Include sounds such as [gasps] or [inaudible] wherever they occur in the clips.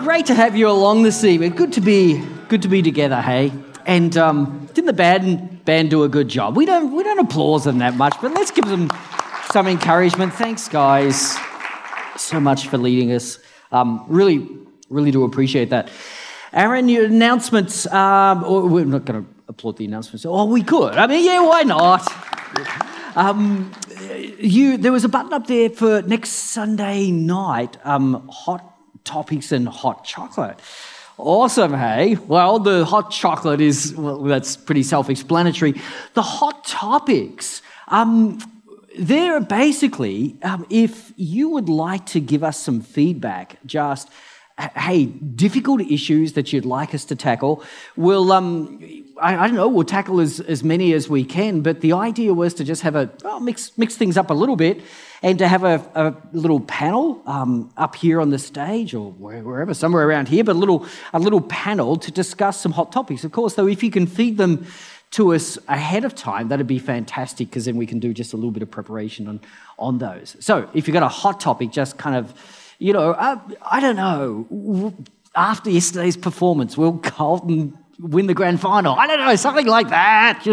great to have you along this evening. Good to be good to be together, hey. And um, didn't the band band do a good job? We don't we don't applause them that much, but let's give them some encouragement. Thanks, guys, so much for leading us. Um, really, really do appreciate that. Aaron, your announcements. Um, or we're not going to applaud the announcements. Oh, we could. I mean, yeah, why not? Um, you, there was a button up there for next Sunday night. Um, hot topics and hot chocolate. Awesome, hey? Well, the hot chocolate is, well, that's pretty self explanatory. The hot topics, um, they're basically, um, if you would like to give us some feedback, just, hey, difficult issues that you'd like us to tackle, we'll, um, I, I, don't know, we'll tackle as, as many as we can, but the idea was to just have a, oh, mix, mix things up a little bit and to have a, a little panel um, up here on the stage or wherever, somewhere around here, but a little, a little panel to discuss some hot topics. Of course, though, if you can feed them to us ahead of time, that'd be fantastic because then we can do just a little bit of preparation on, on those. So if you've got a hot topic, just kind of, you know, uh, I don't know, after yesterday's performance, will Carlton win the grand final. I don't know, something like that.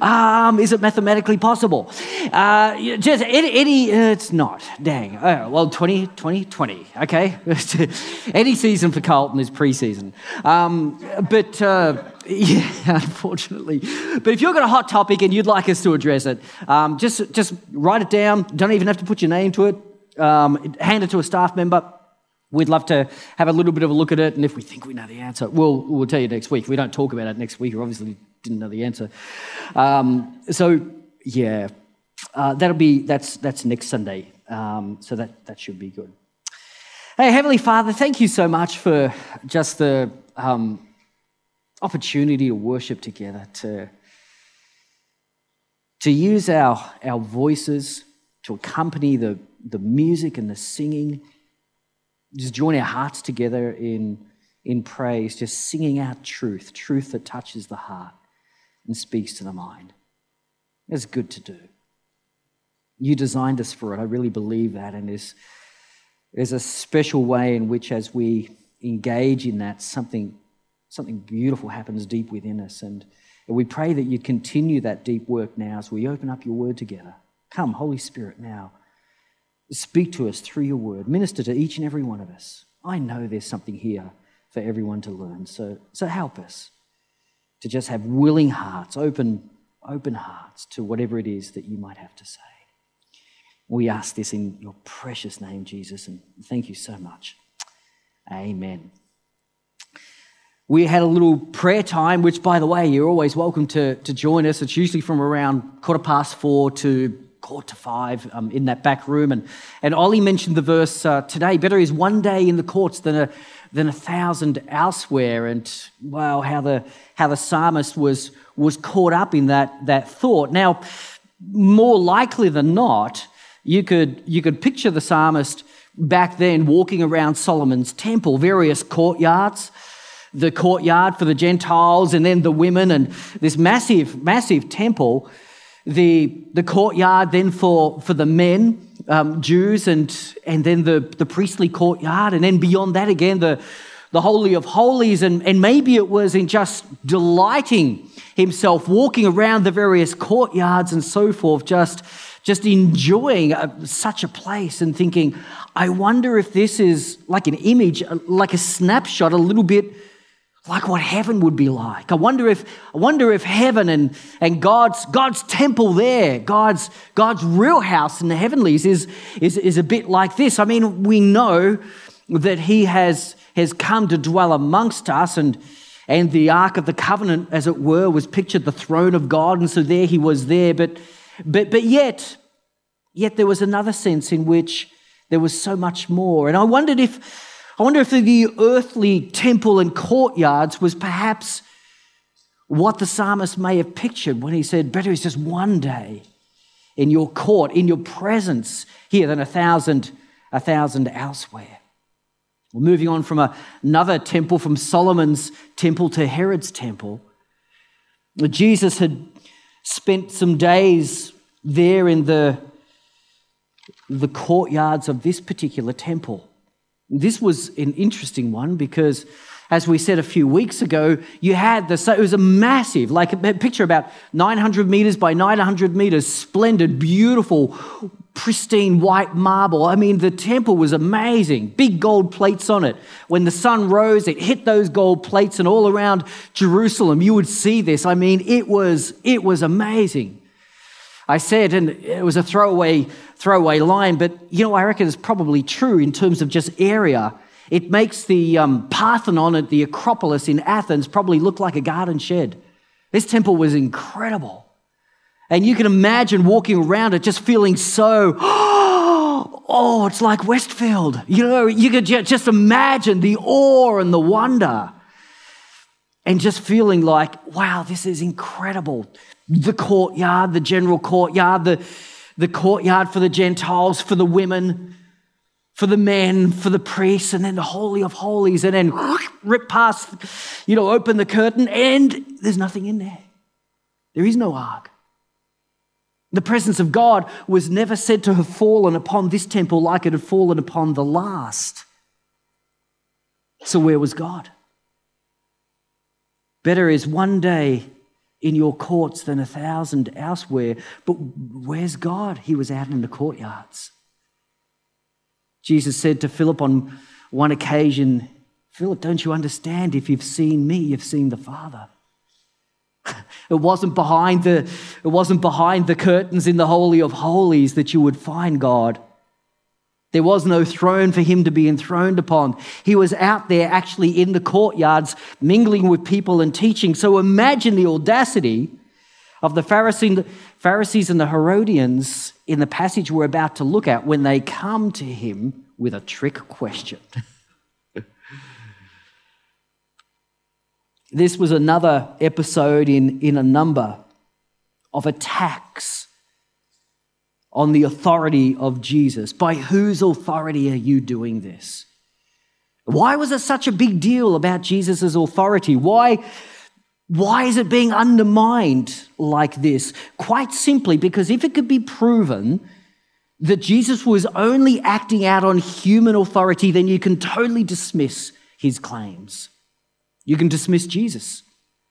Um, is it mathematically possible? Uh, just any, any uh, it's not. Dang. Oh, well, 20, 20, 20. Okay. [laughs] any season for Carlton is preseason. Um, but. Uh, [laughs] yeah, unfortunately. But if you've got a hot topic and you'd like us to address it, um, just, just write it down. Don't even have to put your name to it. Um, hand it to a staff member We'd love to have a little bit of a look at it, and if we think we know the answer, we'll, we'll tell you next week. We don't talk about it next week, you obviously didn't know the answer. Um, so, yeah, uh, that'll be, that's, that's next Sunday. Um, so that, that should be good. Hey, Heavenly Father, thank you so much for just the um, opportunity to worship together, to, to use our, our voices to accompany the, the music and the singing just join our hearts together in, in praise, just singing out truth, truth that touches the heart and speaks to the mind. It's good to do. You designed us for it. I really believe that. And there's, there's a special way in which, as we engage in that, something, something beautiful happens deep within us. And, and we pray that you'd continue that deep work now as we open up your word together. Come, Holy Spirit, now. Speak to us through your word. Minister to each and every one of us. I know there's something here for everyone to learn. So, so help us to just have willing hearts, open, open hearts to whatever it is that you might have to say. We ask this in your precious name, Jesus, and thank you so much. Amen. We had a little prayer time, which, by the way, you're always welcome to, to join us. It's usually from around quarter past four to quarter to five um, in that back room. And, and Ollie mentioned the verse uh, today better is one day in the courts than a, than a thousand elsewhere. And wow, how the, how the psalmist was, was caught up in that, that thought. Now, more likely than not, you could, you could picture the psalmist back then walking around Solomon's temple, various courtyards the courtyard for the Gentiles and then the women, and this massive, massive temple the, the courtyard then for, for the men, um, Jews, and, and then the, the priestly courtyard, and then beyond that again, the, the Holy of Holies. And, and maybe it was in just delighting himself, walking around the various courtyards and so forth, just, just enjoying a, such a place and thinking, I wonder if this is like an image, like a snapshot, a little bit like what heaven would be like. I wonder if, I wonder if heaven and, and God's, God's temple there, God's, God's real house in the heavenlies is, is, is a bit like this. I mean, we know that He has, has come to dwell amongst us and, and the Ark of the Covenant, as it were, was pictured the throne of God. And so there He was there. But, but, but yet, yet there was another sense in which there was so much more. And I wondered if, I wonder if the earthly temple and courtyards was perhaps what the psalmist may have pictured when he said, Better is just one day in your court, in your presence here than a thousand, a thousand elsewhere. Well, moving on from another temple, from Solomon's temple to Herod's temple, Jesus had spent some days there in the, the courtyards of this particular temple. This was an interesting one because, as we said a few weeks ago, you had the, so it was a massive, like a picture about 900 meters by 900 meters, splendid, beautiful, pristine white marble. I mean, the temple was amazing, big gold plates on it. When the sun rose, it hit those gold plates, and all around Jerusalem, you would see this. I mean, it was, it was amazing. I said, and it was a throwaway throwaway line, but you know, I reckon it's probably true in terms of just area. It makes the um, Parthenon at the Acropolis in Athens probably look like a garden shed. This temple was incredible. And you can imagine walking around it just feeling so, [gasps] oh, it's like Westfield. You know, you could just imagine the awe and the wonder. And just feeling like, wow, this is incredible. The courtyard, the general courtyard, the, the courtyard for the Gentiles, for the women, for the men, for the priests, and then the Holy of Holies, and then [laughs] rip past, you know, open the curtain, and there's nothing in there. There is no ark. The presence of God was never said to have fallen upon this temple like it had fallen upon the last. So, where was God? Better is one day in your courts than a thousand elsewhere. But where's God? He was out in the courtyards. Jesus said to Philip on one occasion, Philip, don't you understand? If you've seen me, you've seen the Father. [laughs] It wasn't behind the, it wasn't behind the curtains in the Holy of Holies that you would find God. There was no throne for him to be enthroned upon. He was out there actually in the courtyards, mingling with people and teaching. So imagine the audacity of the Pharisees and the Herodians in the passage we're about to look at when they come to him with a trick question. [laughs] this was another episode in, in a number of attacks on the authority of Jesus. By whose authority are you doing this? Why was it such a big deal about Jesus' authority? Why, why is it being undermined like this? Quite simply because if it could be proven that Jesus was only acting out on human authority, then you can totally dismiss his claims. You can dismiss Jesus.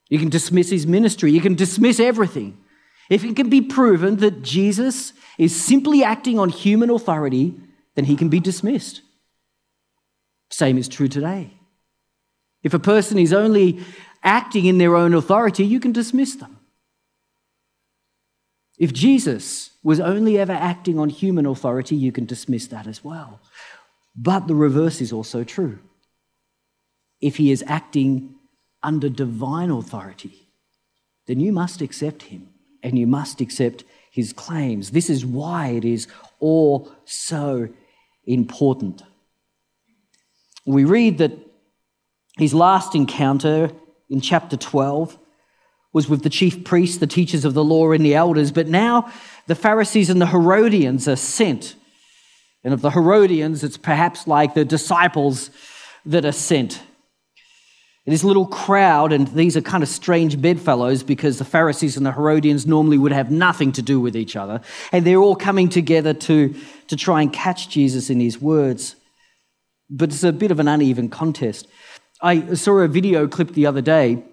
You can dismiss his ministry. You can dismiss everything. If it can be proven that Jesus is simply acting on human authority, then he can be dismissed. Same is true today. If a person is only acting in their own authority, you can dismiss them. If Jesus was only ever acting on human authority, you can dismiss that as well. But the reverse is also true. If he is acting under divine authority, then you must accept him and you must accept his claims. This is why it is all so important. We read that his last encounter in chapter 12 was with the chief priests, the teachers of the law, and the elders, but now the Pharisees and the Herodians are sent. And of the Herodians, it's perhaps like the disciples that are sent this little crowd, and these are kind of strange bedfellows because the Pharisees and the Herodians normally would have nothing to do with each other. And they're all coming together to, to try and catch Jesus in his words. But it's a bit of an uneven contest. I saw a video clip the other day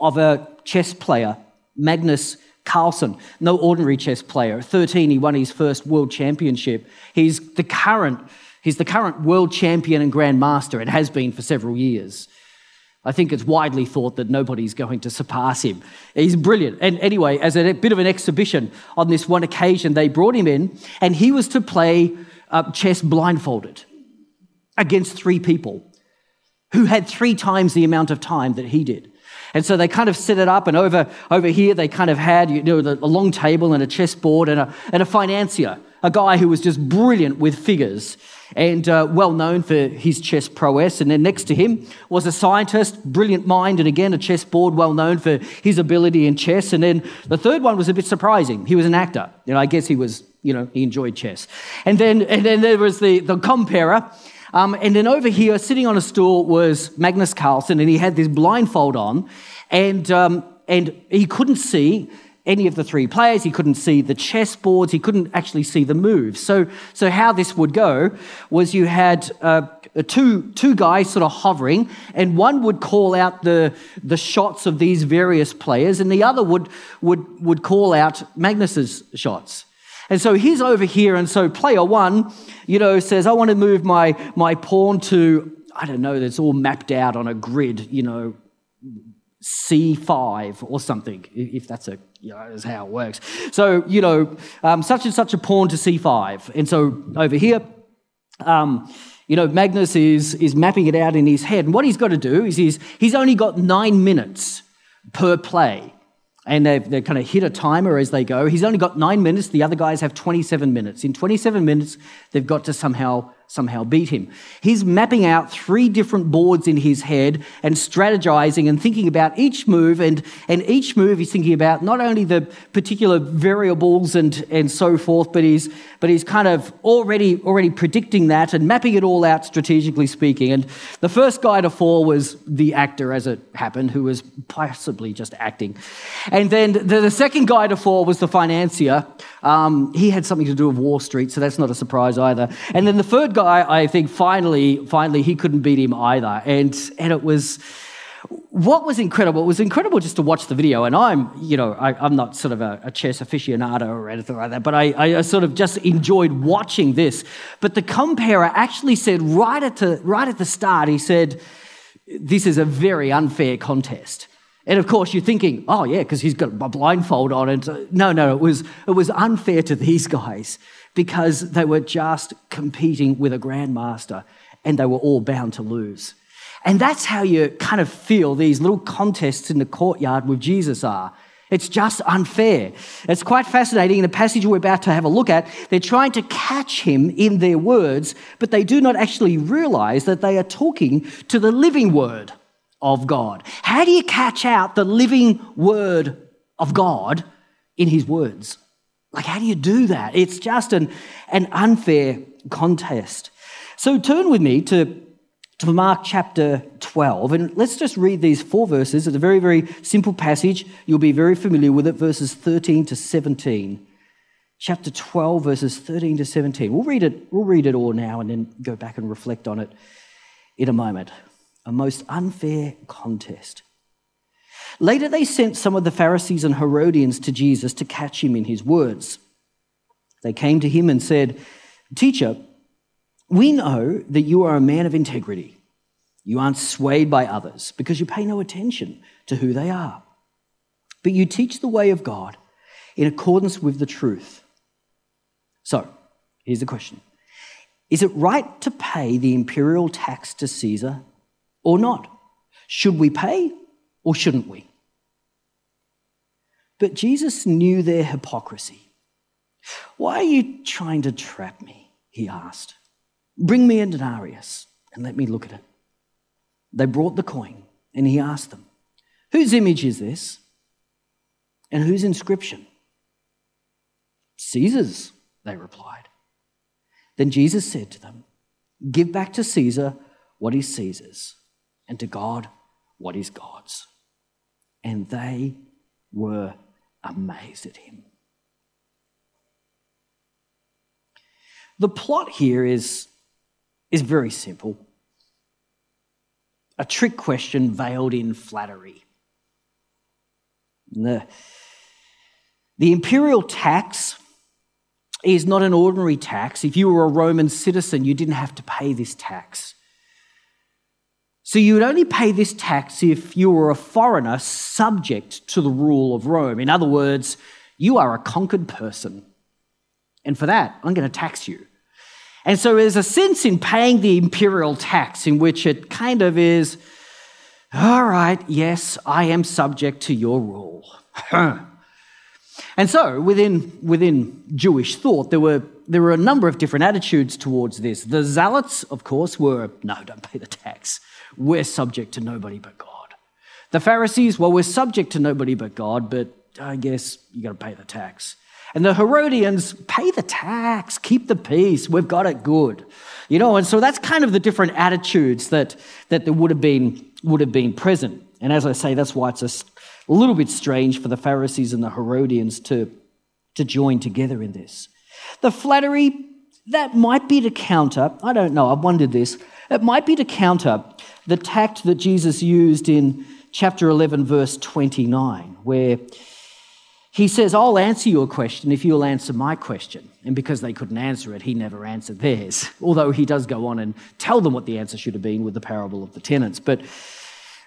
of a chess player, Magnus Carlsen, no ordinary chess player. At 13, he won his first world championship. He's the current, he's the current world champion and grandmaster. It has been for several years. I think it's widely thought that nobody's going to surpass him. He's brilliant. And anyway, as a bit of an exhibition, on this one occasion, they brought him in, and he was to play uh, chess blindfolded against three people who had three times the amount of time that he did. And so they kind of set it up, and over, over here they kind of had you know, a long table and a chessboard and a, and a financier, a guy who was just brilliant with figures and uh, well known for his chess prowess. And then next to him was a scientist, brilliant mind, and again a chessboard, well known for his ability in chess. And then the third one was a bit surprising. He was an actor. You know, I guess he was, you know, he enjoyed chess. And then, and then there was the, the comparer. Um, and then over here, sitting on a stool, was Magnus Carlsen, and he had this blindfold on, and, um, and he couldn't see any of the three players. He couldn't see the chess boards. He couldn't actually see the moves. So, so how this would go was you had uh, two, two guys sort of hovering, and one would call out the, the shots of these various players, and the other would, would, would call out Magnus's shots. And so he's over here, and so player one, you know, says, I want to move my, my pawn to, I don't know, that's all mapped out on a grid, you know, C5 or something, if that's a, you know, that's how it works. So, you know, um, such and such a pawn to C5. And so over here, um, you know, Magnus is, is mapping it out in his head. And what he's got to do is he's, he's only got nine minutes per play. And they've, they kind of hit a timer as they go. He's only got nine minutes. The other guys have 27 minutes. In 27 minutes, they've got to somehow somehow beat him. He's mapping out three different boards in his head and strategizing and thinking about each move. And, and each move he's thinking about not only the particular variables and, and so forth, but he's, but he's kind of already, already predicting that and mapping it all out strategically speaking. And the first guy to fall was the actor, as it happened, who was possibly just acting. And then the, the second guy to fall was the financier. Um, he had something to do with Wall Street, so that's not a surprise either. And then the third guy, I think, finally, finally, he couldn't beat him either. And, and it was, what was incredible, it was incredible just to watch the video. And I'm, you know, I, am not sort of a, a, chess aficionado or anything like that, but I, I, sort of just enjoyed watching this. But the comparer actually said right at, the, right at the start, he said, this is a very unfair contest. And of course, you're thinking, oh, yeah, because he's got a blindfold on. And no, no, it was, it was unfair to these guys because they were just competing with a grandmaster and they were all bound to lose. And that's how you kind of feel these little contests in the courtyard with Jesus are. It's just unfair. It's quite fascinating. In the passage we're about to have a look at, they're trying to catch him in their words, but they do not actually realize that they are talking to the living word of God. How do you catch out the living word of God in his words? Like, how do you do that? It's just an, an unfair contest. So turn with me to, to Mark chapter 12, and let's just read these four verses. It's a very, very simple passage. You'll be very familiar with it, verses 13 to 17. Chapter 12, verses 13 to 17. We'll read it, we'll read it all now and then go back and reflect on it in a moment. A most unfair contest. Later, they sent some of the Pharisees and Herodians to Jesus to catch him in his words. They came to him and said, Teacher, we know that you are a man of integrity. You aren't swayed by others because you pay no attention to who they are. But you teach the way of God in accordance with the truth. So, here's the question Is it right to pay the imperial tax to Caesar or not? Should we pay or shouldn't we? But Jesus knew their hypocrisy. Why are you trying to trap me? He asked. Bring me a denarius and let me look at it. They brought the coin, and he asked them, Whose image is this? And whose inscription? Caesar's, they replied. Then Jesus said to them, Give back to Caesar what is Caesar's, and to God what is God's and they were amazed at him. The plot here is, is very simple a trick question veiled in flattery. The, the imperial tax is not an ordinary tax. If you were a Roman citizen, you didn't have to pay this tax. So you would only pay this tax if you were a foreigner subject to the rule of Rome. In other words, you are a conquered person. And for that, I'm going to tax you. And so there's a sense in paying the imperial tax in which it kind of is, all right, yes, I am subject to your rule. [laughs] and so within, within Jewish thought, there were, there were a number of different attitudes towards this. The zealots, of course, were no, don't pay the tax we're subject to nobody but God. The Pharisees, well, we're subject to nobody but God, but I guess you got to pay the tax. And the Herodians, pay the tax, keep the peace, we've got it good. You know, and so that's kind of the different attitudes that, that there would have, been, would have been present. And as I say, that's why it's a little bit strange for the Pharisees and the Herodians to, to join together in this. The flattery that might be to counter, I don't know, I've wondered this, it might be to counter the tact that Jesus used in chapter 11, verse 29, where he says, I'll answer your question if you'll answer my question. And because they couldn't answer it, he never answered theirs. [laughs] Although he does go on and tell them what the answer should have been with the parable of the tenants. But,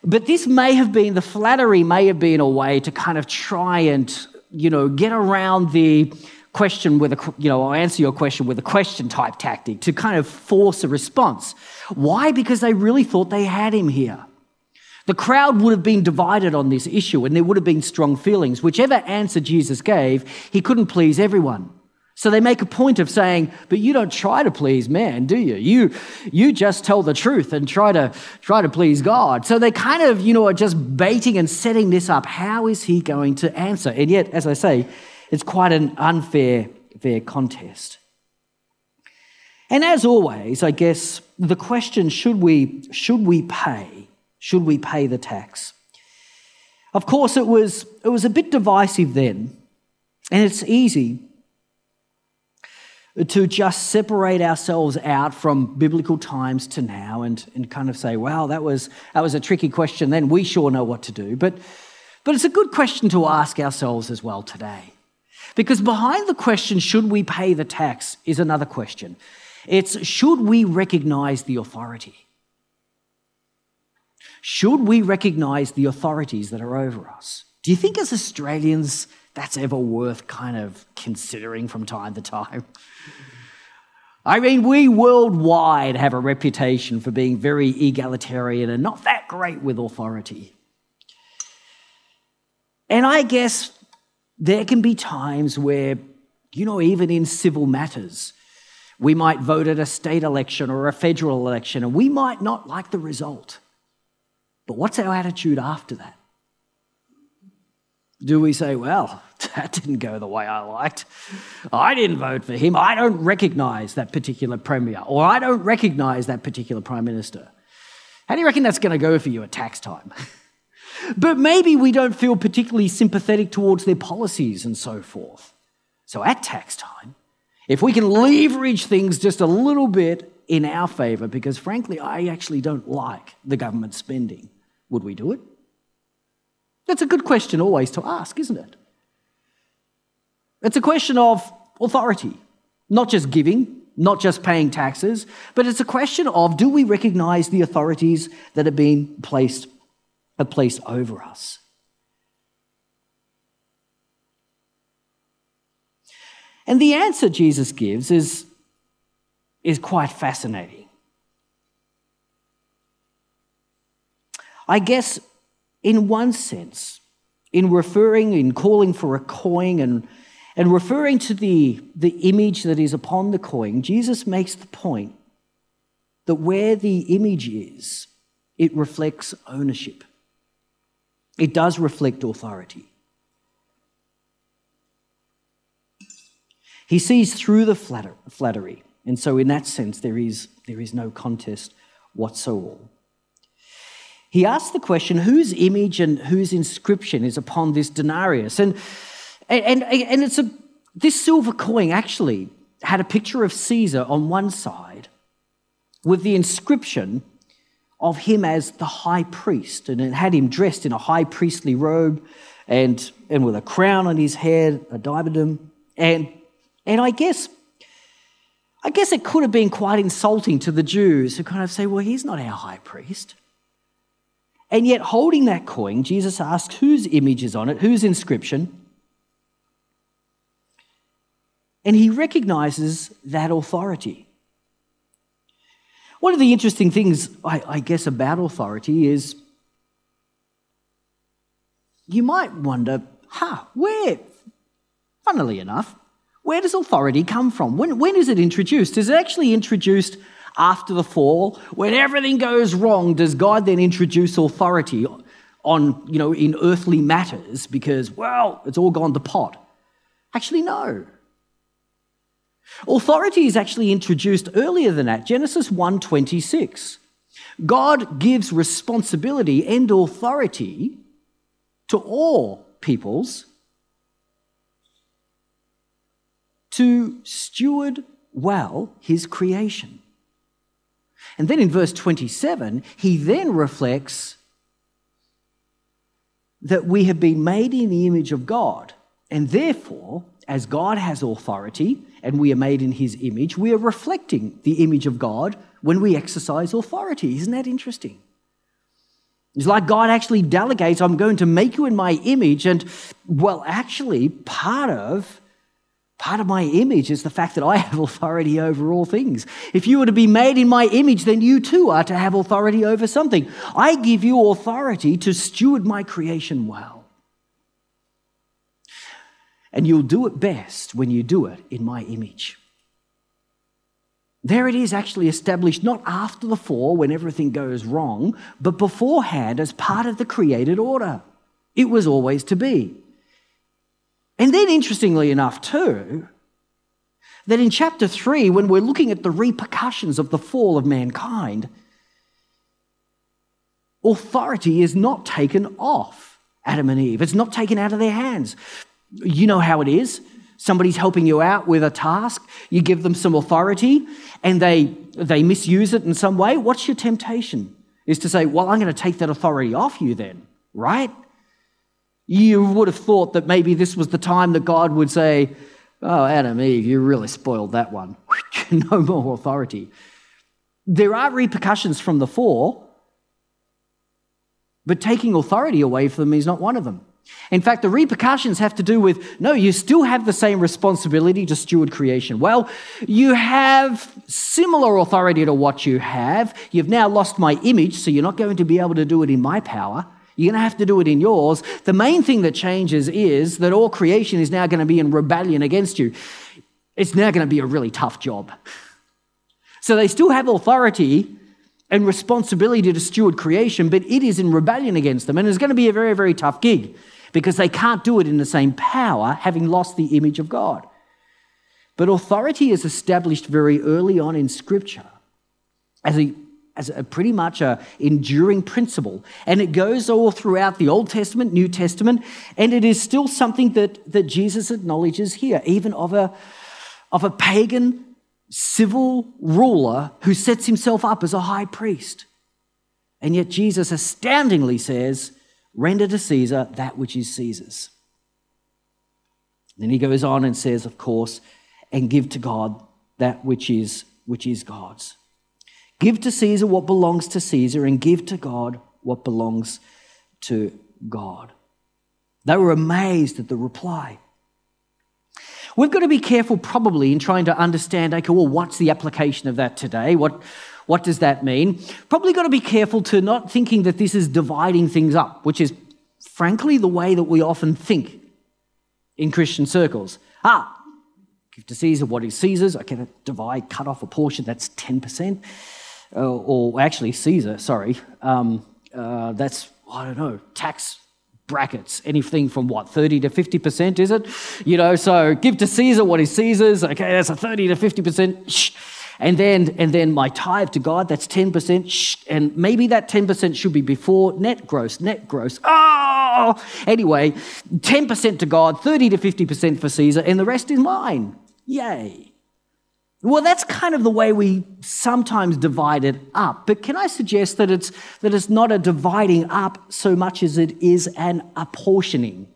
but this may have been, the flattery may have been a way to kind of try and, you know, get around the question with a, you know, I'll answer your question with a question type tactic to kind of force a response. Why? Because they really thought they had him here. The crowd would have been divided on this issue and there would have been strong feelings. Whichever answer Jesus gave, he couldn't please everyone. So they make a point of saying, but you don't try to please man, do you? You, you just tell the truth and try to, try to please God. So they kind of, you know, are just baiting and setting this up. How is he going to answer? And yet, as I say, it's quite an unfair fair contest. And as always, I guess the question should we, should we pay should we pay the tax? Of course, it was, it was a bit divisive then, and it's easy to just separate ourselves out from biblical times to now and, and kind of say, wow, that was, that was a tricky question then. We sure know what to do. But, but it's a good question to ask ourselves as well today. Because behind the question, should we pay the tax, is another question. It's should we recognize the authority? Should we recognize the authorities that are over us? Do you think, as Australians, that's ever worth kind of considering from time to time? I mean, we worldwide have a reputation for being very egalitarian and not that great with authority. And I guess there can be times where, you know, even in civil matters, we might vote at a state election or a federal election and we might not like the result. But what's our attitude after that? Do we say, well, [laughs] that didn't go the way I liked. I didn't vote for him. I don't recognize that particular premier, or I don't recognize that particular prime minister. How do you reckon that's going to go for you at tax time? [laughs] but maybe we don't feel particularly sympathetic towards their policies and so forth. So at tax time, if we can leverage things just a little bit in our favor, because frankly, I actually don't like the government spending would we do it? That's a good question always to ask, isn't it? It's a question of authority, not just giving, not just paying taxes, but it's a question of do we recognize the authorities that have been placed, are place over us? And the answer Jesus gives is, is quite fascinating. I guess, in one sense, in referring, in calling for a coin and, and referring to the, the image that is upon the coin, Jesus makes the point that where the image is, it reflects ownership. It does reflect authority. He sees through the flattery, and so in that sense, there is, there is no contest whatsoever. He asks the question whose image and whose inscription is upon this denarius? And, and, and it's a, this silver coin actually had a picture of Caesar on one side with the inscription of him as the high priest. And it had him dressed in a high priestly robe and, and with a crown on his head, a diadem. And, and I guess I guess it could have been quite insulting to the Jews who kind of say, well, he's not our high priest. And yet, holding that coin, Jesus asks whose image is on it, whose inscription. And he recognizes that authority. One of the interesting things, I, I guess, about authority is you might wonder, huh, where, funnily enough, where does authority come from? When, when is it introduced? Is it actually introduced after the fall, when everything goes wrong, does God then introduce authority on, you know, in earthly matters because, well, it's all gone to pot? Actually, no. Authority is actually introduced earlier than that, Genesis 1:26. God gives responsibility and authority to all peoples to steward well his creation. And then in verse 27, he then reflects that we have been made in the image of God, and therefore, as God has authority and we are made in his image, we are reflecting the image of God when we exercise authority. Isn't that interesting? It's like God actually delegates, I'm going to make you in my image. And well, actually, part of part of my image is the fact that I have [laughs] authority over all things. If you were to be made in my image, then you too are to have authority over something. I give you authority to steward my creation well. And you'll do it best when you do it in my image. There it is actually established not after the fall when everything goes wrong, but beforehand as part of the created order. It was always to be. And then, interestingly enough, too, that in chapter 3, when we're looking at the repercussions of the fall of mankind, authority is not taken off Adam and Eve. It's not taken out of their hands. You know how it is somebody's helping you out with a task, you give them some authority, and they, they misuse it in some way, what's your temptation? Is to say, well, I'm going to take that authority off you then, right? You would have thought that maybe this was the time that God would say, Oh, Adam, Eve, you really spoiled that one. [laughs] no more authority. There are repercussions from the fall, but taking authority away from them is not one of them. In fact, the repercussions have to do with no, you still have the same responsibility to steward creation. Well, you have similar authority to what you have. You've now lost my image, so you're not going to be able to do it in my power. You're going to have to do it in yours. The main thing that changes is that all creation is now going to be in rebellion against you. It's now going to be a really tough job. So they still have authority, and responsibility to steward creation, but it is in rebellion against them. And it's going to be a very, very tough gig because they can't do it in the same power, having lost the image of God. But authority is established very early on in Scripture as a, as a pretty much a enduring principle. And it goes all throughout the Old Testament, New Testament, and it is still something that, that Jesus acknowledges here, even of a, of a pagan civil ruler who sets himself up as a high priest. And yet Jesus astoundingly says, Render to Caesar that which is Caesar's. Then he goes on and says, of course, and give to God that which is, which is God's. Give to Caesar what belongs to Caesar, and give to God what belongs to God. They were amazed at the reply. We've got to be careful, probably, in trying to understand okay, well, what's the application of that today? What, what does that mean? Probably got to be careful to not thinking that this is dividing things up, which is frankly the way that we often think in Christian circles. Ah, give to Caesar what is Caesar's. Okay, divide, cut off a portion, that's 10%. Uh, or actually, Caesar, sorry. Um, uh, that's, I don't know, tax brackets, anything from what, 30 to 50%, is it? You know, so give to Caesar what is Caesar's. Okay, that's a 30 to 50%. Shh. And then, and then my tithe to God, that's 10%. Shh. And maybe that 10% should be before net gross, net gross. Oh! Anyway, 10% to God, 30 to 50% for Caesar, and the rest is mine. Yay. Well, that's kind of the way we sometimes divide it up. But can I suggest that it's, that it's not a dividing up so much as it is an apportioning?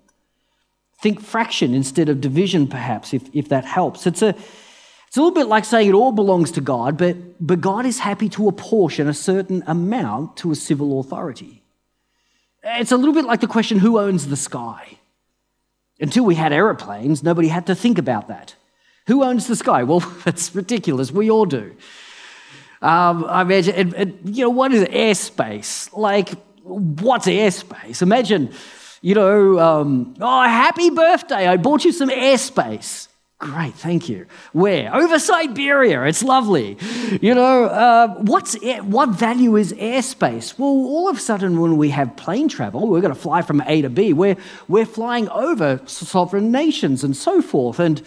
Think fraction instead of division, perhaps, if, if that helps. It's a, it's a little bit like saying it all belongs to God, but, but God is happy to apportion a certain amount to a civil authority. It's a little bit like the question who owns the sky? Until we had aeroplanes, nobody had to think about that. Who owns the sky? Well, [laughs] that's ridiculous. We all do. Um, I imagine, and, and, you know, what is airspace? Like, what's airspace? Imagine, you know, um, oh, happy birthday. I bought you some airspace. Great, thank you. Where? Over Siberia. It's lovely. You know, uh, what's air, what value is airspace? Well, all of a sudden, when we have plane travel, we're going to fly from A to B. We're, we're flying over sovereign nations and so forth. And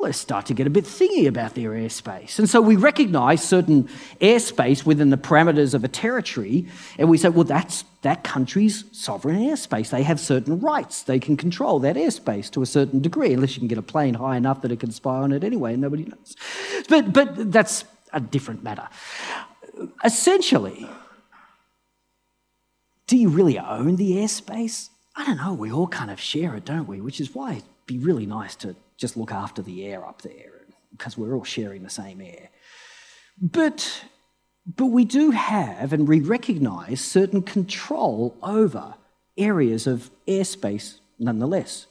let's start to get a bit thingy about their airspace. And so we recognize certain airspace within the parameters of a territory, and we say, well, that's that country's sovereign airspace. They have certain rights. They can control that airspace to a certain degree, unless you can get a plane high enough that it can spy on it anyway, and nobody knows. But, but that's a different matter. Essentially, do you really own the airspace? I don't know. We all kind of share it, don't we? Which is why it'd be really nice to just look after the air up there because we're all sharing the same air. But, but we do have and we recognize certain control over areas of airspace nonetheless.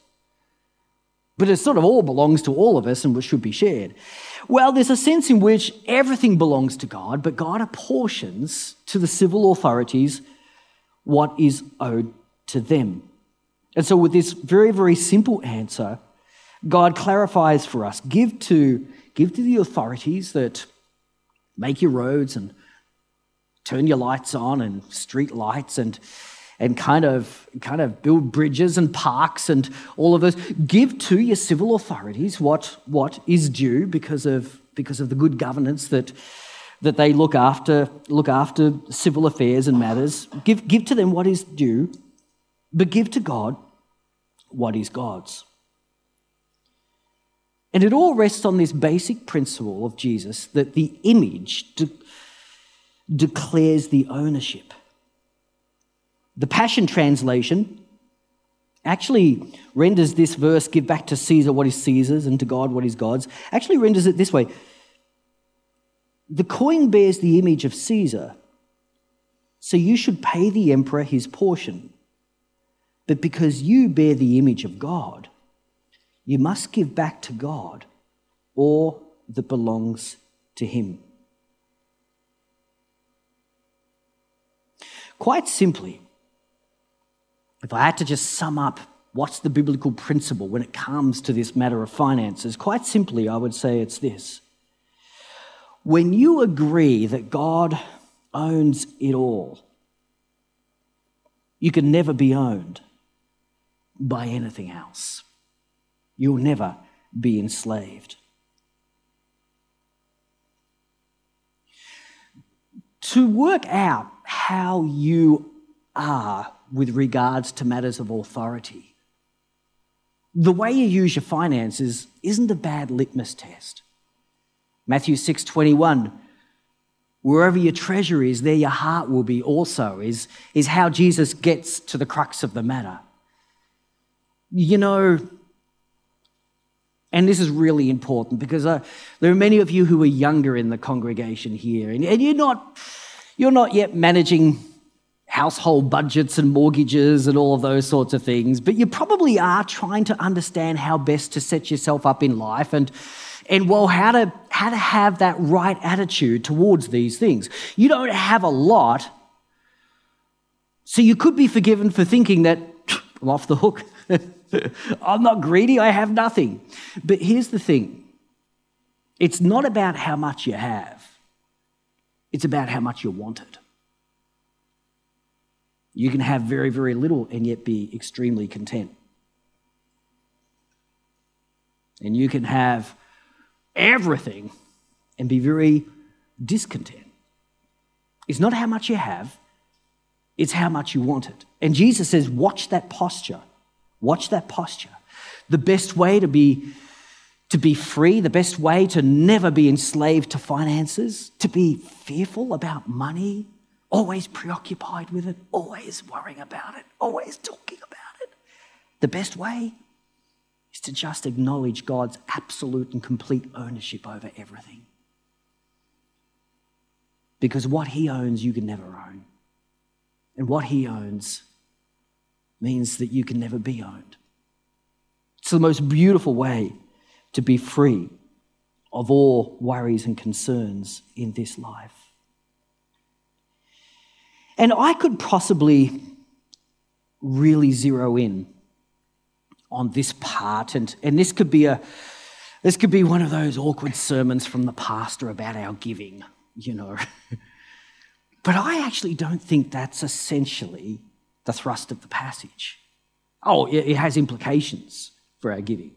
But it sort of all belongs to all of us and should be shared. Well, there's a sense in which everything belongs to God, but God apportions to the civil authorities what is owed to them. And so, with this very, very simple answer, God clarifies for us. Give to, give to the authorities that make your roads and turn your lights on and street lights and and kind of kind of build bridges and parks and all of those. Give to your civil authorities what what is due because of because of the good governance that that they look after look after civil affairs and matters. Give give to them what is due but give to God what is God's and it all rests on this basic principle of Jesus that the image de- declares the ownership. The Passion Translation actually renders this verse, give back to Caesar what is Caesar's and to God what is God's, actually renders it this way The coin bears the image of Caesar, so you should pay the emperor his portion. But because you bear the image of God, you must give back to God all that belongs to Him. Quite simply, if I had to just sum up what's the biblical principle when it comes to this matter of finances, quite simply, I would say it's this. When you agree that God owns it all, you can never be owned by anything else. You'll never be enslaved. To work out how you are with regards to matters of authority, the way you use your finances isn't a bad litmus test. Matthew 6:21 Wherever your treasure is, there your heart will be also, is, is how Jesus gets to the crux of the matter. You know, and this is really important because uh, there are many of you who are younger in the congregation here, and, and you're, not, you're not yet managing household budgets and mortgages and all of those sorts of things, but you probably are trying to understand how best to set yourself up in life and, and well, how to, how to have that right attitude towards these things. You don't have a lot, so you could be forgiven for thinking that [tsk] I'm off the hook. [laughs] I'm not greedy, I have nothing. But here's the thing it's not about how much you have, it's about how much you want it. You can have very, very little and yet be extremely content. And you can have everything and be very discontent. It's not how much you have, it's how much you want it. And Jesus says, watch that posture. Watch that posture. The best way to be to be free, the best way to never be enslaved to finances, to be fearful about money, always preoccupied with it, always worrying about it, always talking about it. The best way is to just acknowledge God's absolute and complete ownership over everything. Because what He owns, you can never own. And what He owns, means that you can never be owned. It's the most beautiful way to be free of all worries and concerns in this life. And I could possibly really zero in on this part, and, and this could be a this could be one of those awkward sermons from the pastor about our giving, you know. [laughs] but I actually don't think that's essentially the thrust of the passage. Oh, it has implications for our giving.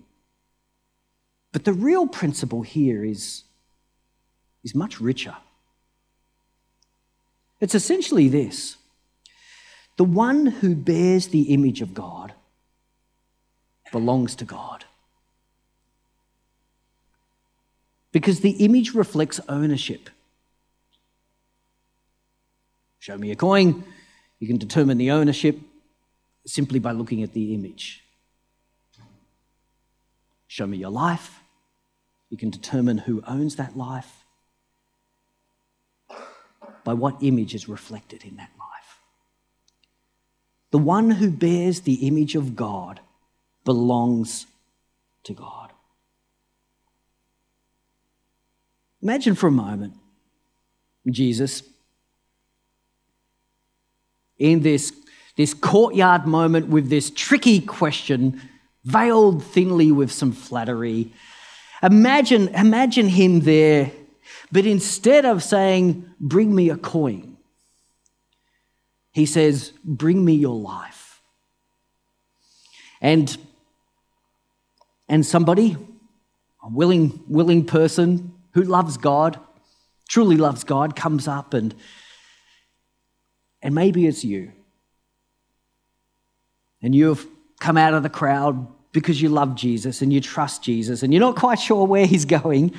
But the real principle here is, is much richer. It's essentially this the one who bears the image of God belongs to God. Because the image reflects ownership. Show me a coin, you can determine the ownership simply by looking at the image. Show me your life, you can determine who owns that life by what image is reflected in that life. The one who bears the image of God belongs to God. Imagine for a moment Jesus in this, this courtyard moment with this tricky question, veiled thinly with some flattery. Imagine, imagine him there, but instead of saying, Bring me a coin, he says, Bring me your life. And, and somebody, a willing, willing person who loves God, truly loves God, comes up and, and maybe it's you. And you've come out of the crowd because you love Jesus and you trust Jesus and you're not quite sure where he's going,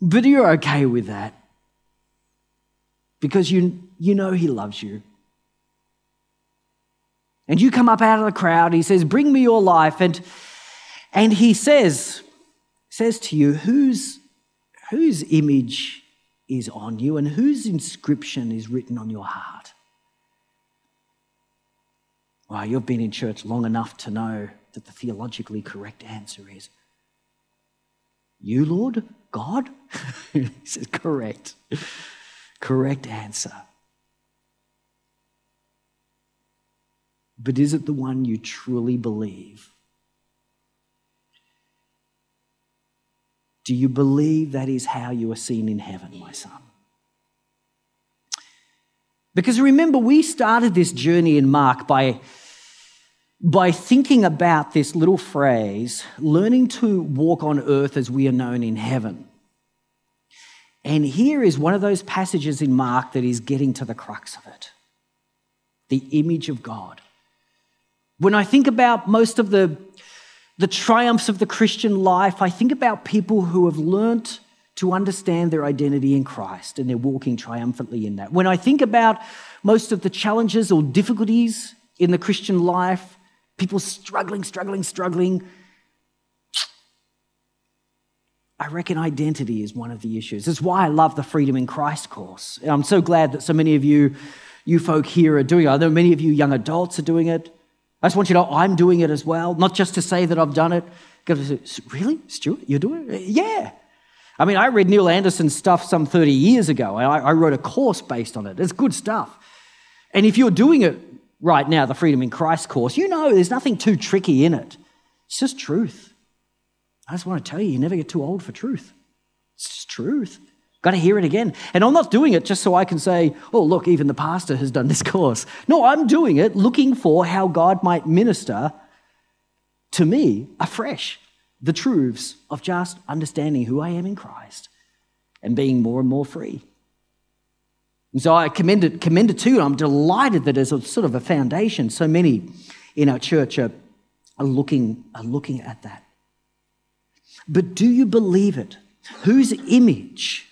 but you're okay with that because you, you know he loves you. And you come up out of the crowd, and he says, Bring me your life. And, and he says, says to you, whose, whose image is on you and whose inscription is written on your heart? Well, you've been in church long enough to know that the theologically correct answer is You, Lord? God? [laughs] he says, Correct. Correct answer. But is it the one you truly believe? Do you believe that is how you are seen in heaven, my son? Because remember, we started this journey in Mark by, by thinking about this little phrase, learning to walk on earth as we are known in heaven. And here is one of those passages in Mark that is getting to the crux of it the image of God. When I think about most of the, the triumphs of the Christian life, I think about people who have learnt to understand their identity in Christ and they're walking triumphantly in that. When I think about most of the challenges or difficulties in the Christian life, people struggling, struggling, struggling, I reckon identity is one of the issues. That's why I love the Freedom in Christ course. And I'm so glad that so many of you, you folk here are doing it. I know many of you young adults are doing it. I just want you to know I'm doing it as well, not just to say that I've done it. Really, Stewart, you're doing it? Yeah. I mean, I read Neil Anderson's stuff some 30 years ago. I, I wrote a course based on it. It's good stuff. And if you're doing it right now, the Freedom in Christ course, you know there's nothing too tricky in it. It's just truth. I just want to tell you, you never get too old for truth. It's just truth. Got to hear it again. And I'm not doing it just so I can say, oh, look, even the pastor has done this [laughs] course. No, I'm doing it looking for how God might minister to me afresh the truths of just understanding who I am in Christ and being more and more free. And so I commend it, commend it to you. I'm delighted that as a sort of a foundation, so many in our church are, are, looking, are looking at that. But do you believe it? Whose image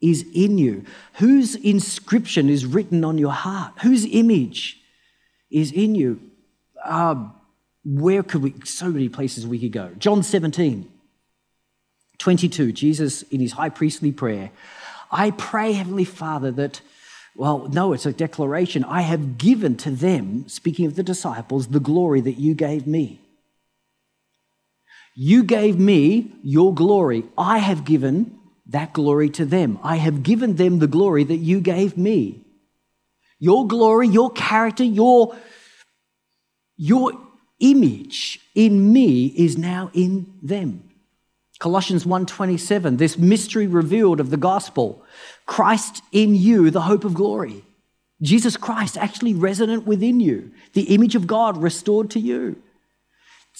is in you? Whose inscription is written on your heart? Whose image is in you? Uh, where could we, so many places we could go. John 17, 22, Jesus in his high priestly prayer, I pray, Heavenly Father, that, well, no, it's a declaration. I have given to them, speaking of the disciples, the glory that you gave me. You gave me your glory. I have given that glory to them. I have given them the glory that you gave me. Your glory, your character, your, your image in me is now in them. Colossians 1:27 this mystery revealed of the gospel Christ in you the hope of glory Jesus Christ actually resident within you the image of God restored to you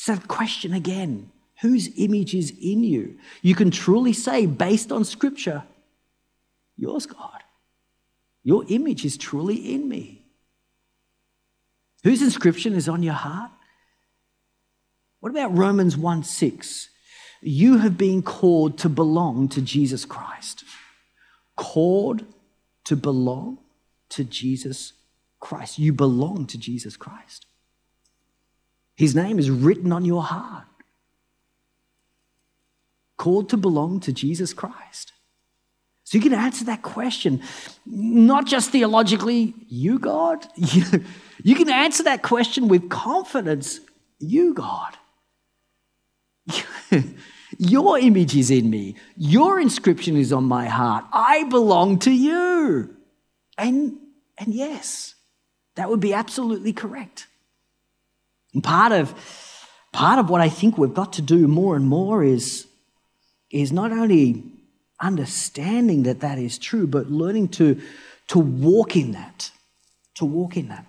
a question again Whose image is in you? You can truly say, based on scripture, yours, God. Your image is truly in me. Whose inscription is on your heart? What about Romans 1 6? You have been called to belong to Jesus Christ. Called to belong to Jesus Christ. You belong to Jesus Christ. His name is written on your heart. Called to belong to Jesus Christ. So you can answer that question, not just theologically, you, God. [laughs] You, can answer that question with confidence, you, God. [laughs] Your image is in me. Your inscription is on my heart. I belong to you. And, and yes, that would be absolutely correct. And part of, part of what I think we've got to do more and more is, is not only understanding that that is true, but learning to, to walk in that. To walk in that.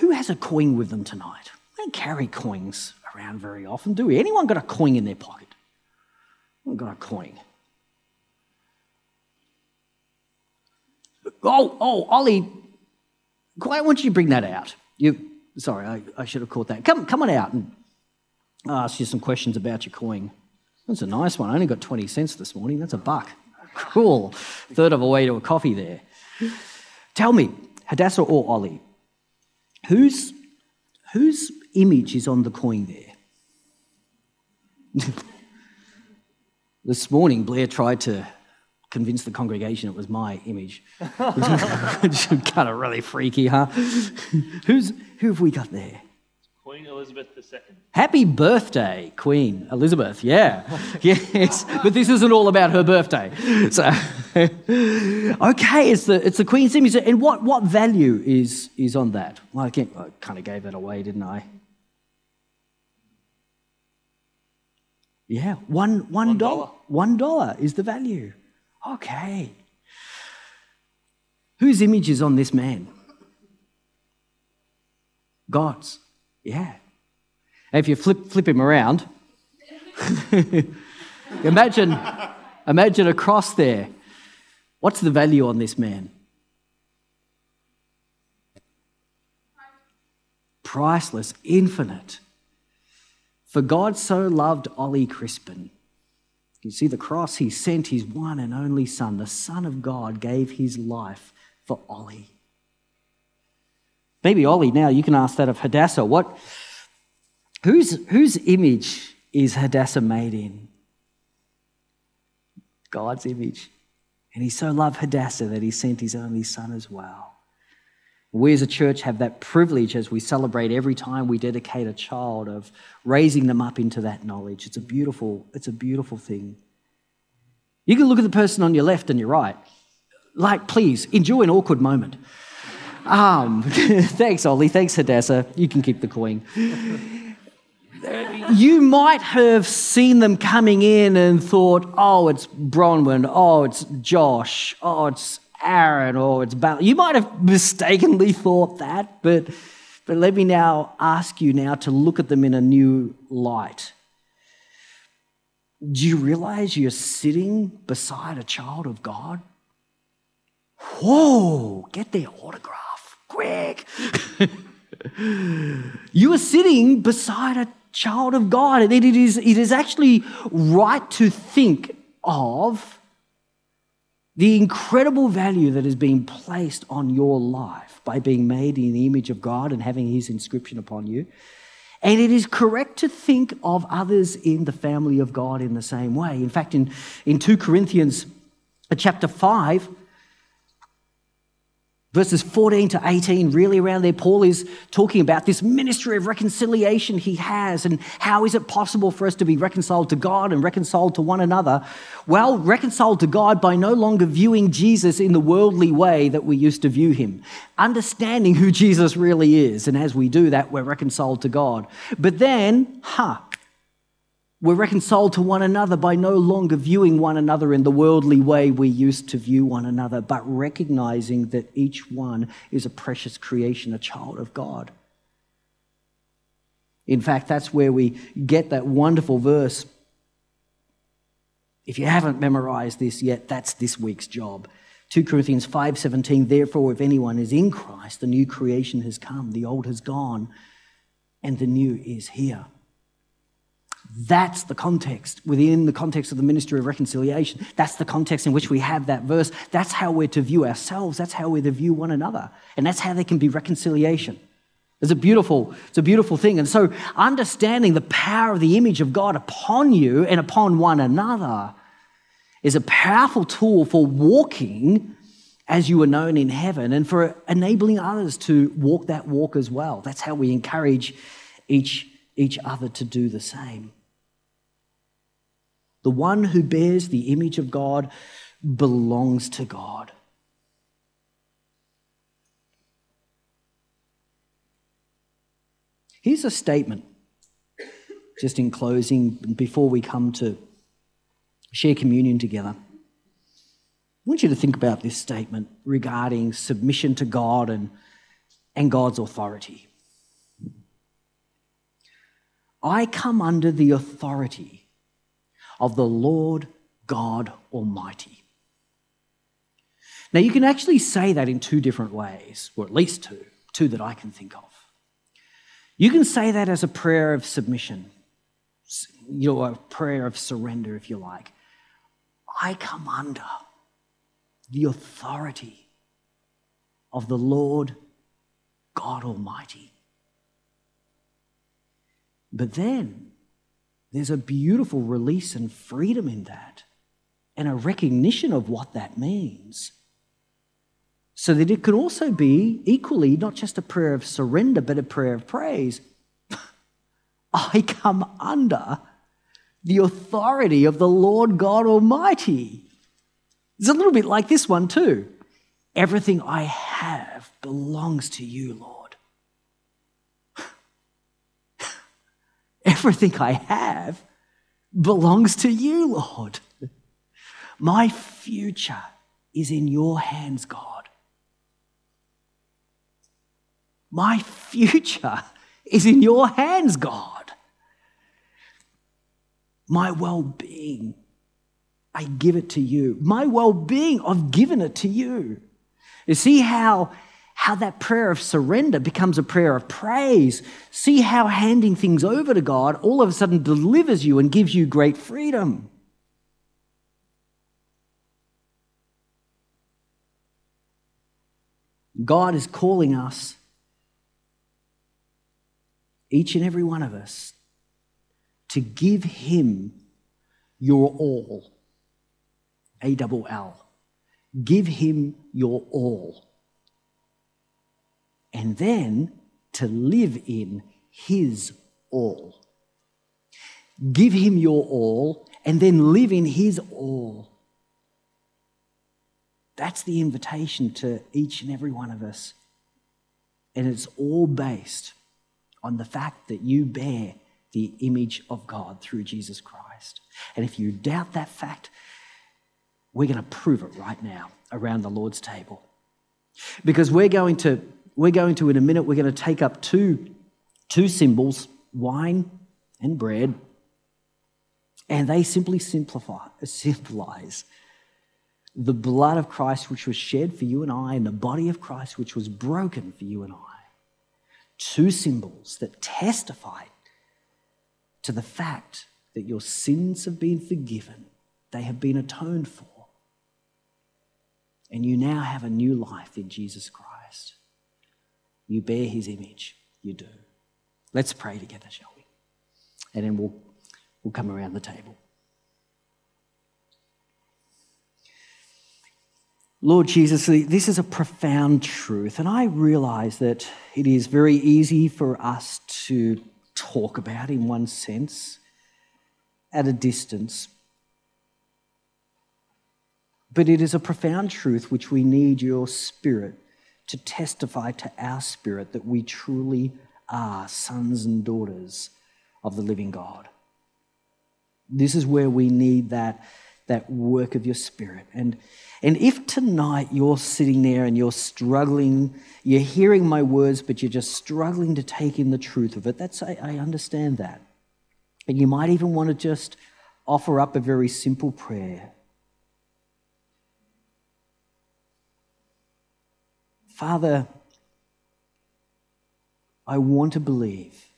Who has a coin with them tonight? We don't carry coins around very often, do we? Anyone got a coin in their pocket? I've got a coin. Oh, oh, Ollie, why don't you bring that out? You, sorry, I, I should have caught that. Come, come on out and I'll ask you some questions about your coin. That's a nice one. I only got 20 cents this morning. That's a buck. Cool. Third of a way to a coffee there. Tell me, Hadassah or Ollie, whose, whose image is on the coin there? [laughs] this morning, Blair tried to convince the congregation it was my image. [laughs] Which is kind of really freaky, huh? [laughs] Who's, who have we got there? Queen Elizabeth II. Happy birthday, Queen Elizabeth. Yeah. [laughs] yes. But this isn't all about her birthday. So [laughs] okay, it's the it's the Queen's image. And what, what value is is on that? Well, I, I kind of gave that away, didn't I? Yeah, one one, one dollar. One dollar is the value. Okay. Whose image is on this man? God's. Yeah. And If you flip, flip him around, [laughs] imagine, imagine a cross there. What's the value on this man? Priceless, infinite. For God so loved Ollie Crispin. You see the cross, he sent his one and only son. The Son of God gave his life for Ollie. Maybe Ollie, now you can ask that of Hadassah. What, whose, whose image is Hadassah made in? God's image. And he so loved Hadassah that he sent his only son as well. We as a church have that privilege as we celebrate every time we dedicate a child of raising them up into that knowledge. It's a beautiful, it's a beautiful thing. You can look at the person on your left and your right. Like, please, enjoy an awkward moment. Um, [laughs] thanks, Ollie. Thanks, Hadassah. You can keep the coin. you might have seen them coming in and thought, oh, it's Bronwyn, oh, it's Josh, oh, it's Aaron, oh, it's Bal. You might have mistakenly thought that, but, but let me now ask you now to look at them in a new light. Do you realize you're sitting beside a child of God? Whoa, get their autograph quick. [laughs] you are sitting beside a child of God, and it is, it is actually right to think of the incredible value that has been placed on your life by being made in the image of God and having His inscription upon you. And it is correct to think of others in the family of God in the same way. In fact, in, in 2 Corinthians uh, chapter 5, Verses 14 to 18, really around there, Paul is talking about this ministry of reconciliation he has and how is it possible for us to be reconciled to God and reconciled to one another? Well, reconciled to God by no longer viewing Jesus in the worldly way that we used to view him, understanding who Jesus really is. And as we do that, we're reconciled to God. But then, huh, we're reconciled to one another by no longer viewing one another in the worldly way we used to view one another, but recognizing that each one is a precious creation, a child of God. In fact, that's where we get that wonderful verse. If you haven't memorized this yet, that's this week's job. 2 Corinthians 5:17 Therefore if anyone is in Christ the new creation has come the old has gone and the new is here. That's the context within the context of the ministry of reconciliation. That's the context in which we have that verse. That's how we're to view ourselves. That's how we're to view one another. And that's how there can be reconciliation. It's a beautiful, it's a beautiful thing. And so understanding the power of the image of God upon you and upon one another is a powerful tool for walking as you are known in heaven and for enabling others to walk that walk as well. That's how we encourage each, each other to do the same. The one who bears the image of God belongs to God. Here's a statement, just in closing, before we come to share communion together. I want you to think about this statement regarding submission to God and, and God's authority. I come under the authority of the Lord God Almighty. Now, you can actually say that in two different ways, or at least two, two that I can think of. You can say that as a prayer of submission, you know, a prayer of surrender, if you like. I come under the authority of the Lord God Almighty. But then there's a beautiful release and freedom in that, and a recognition of what that means. So that it can also be equally not just a prayer of surrender, but a prayer of praise. [laughs] I come under the authority of the Lord God Almighty. It's a little bit like this one, too. Everything I have belongs to you, Lord. Everything I have belongs to you, Lord. My future is in your hands, God. My future is in your hands, God my well being. I give it to you. My well being, I've given it to you. You see how, how that prayer of surrender becomes a prayer of praise. See how handing things over to God all of a sudden delivers you and gives you great freedom. God is calling us, each and every one of us, to give him your all. A double L. Give him your all. And then to live in his all. Give him your all and then live in his all. That's the invitation to each and every one of us. And it's all based on the fact that you bear the image of God through Jesus Christ. And if you doubt that fact, we're going to prove it right now around the Lord's table. Because we're going to, we're going to in a minute, we're going to take up two, two symbols, wine and bread, and they simply simplify, symbolize the blood of Christ which was shed for you and I, and the body of Christ which was broken for you and I. Two symbols that testify to the fact that your sins have been forgiven, they have been atoned for, and you now have a new life in Jesus Christ. You bear his image, you do. Let's pray together, shall we? And then we'll, we'll come around the table. Lord Jesus, this is a profound truth, and I realize that it is very easy for us to talk about in one sense at a distance. But it is a profound truth which we need your spirit to testify to our spirit that we truly are sons and daughters of the living God. This is where we need that, that work of your spirit. And, and if tonight you're sitting there and you're struggling, you're hearing my words, but you're just struggling to take in the truth of it, that's, I, I understand that. And you might even want to just offer up a very simple prayer. Father, I want to believe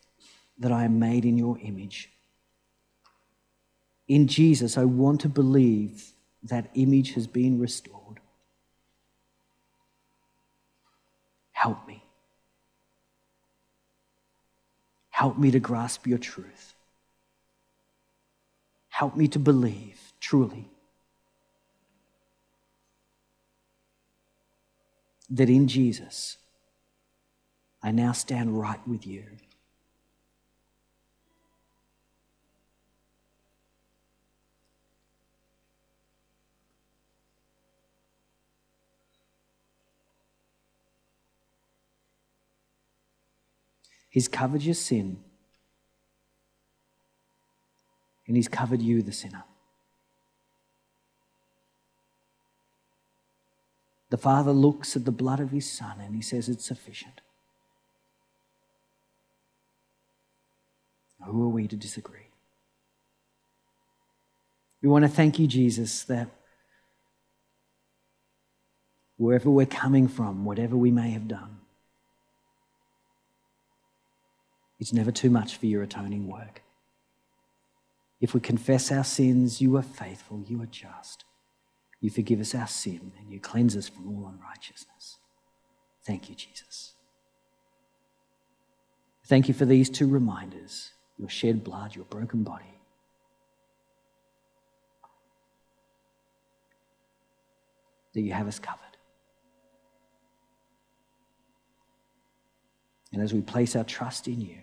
that I am made in your image. In Jesus, I want to believe that image has been restored. Help me. Help me to grasp your truth. Help me to believe truly that in Jesus, I now stand right with you. He's covered your sin, and He's covered you, the sinner. The Father looks at the blood of His Son and He says, It's sufficient. Who are we to disagree? We want to thank you, Jesus, that wherever we're coming from, whatever we may have done, it's never too much for your atoning work. If we confess our sins, you are faithful, you are just. You forgive us our sin and you cleanse us from all unrighteousness. Thank you, Jesus. Thank you for these two reminders your shed blood, your broken body. That you have us covered. And as we place our trust in you,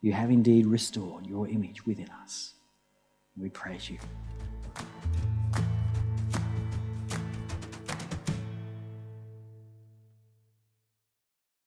you have indeed restored your image within us. We praise you.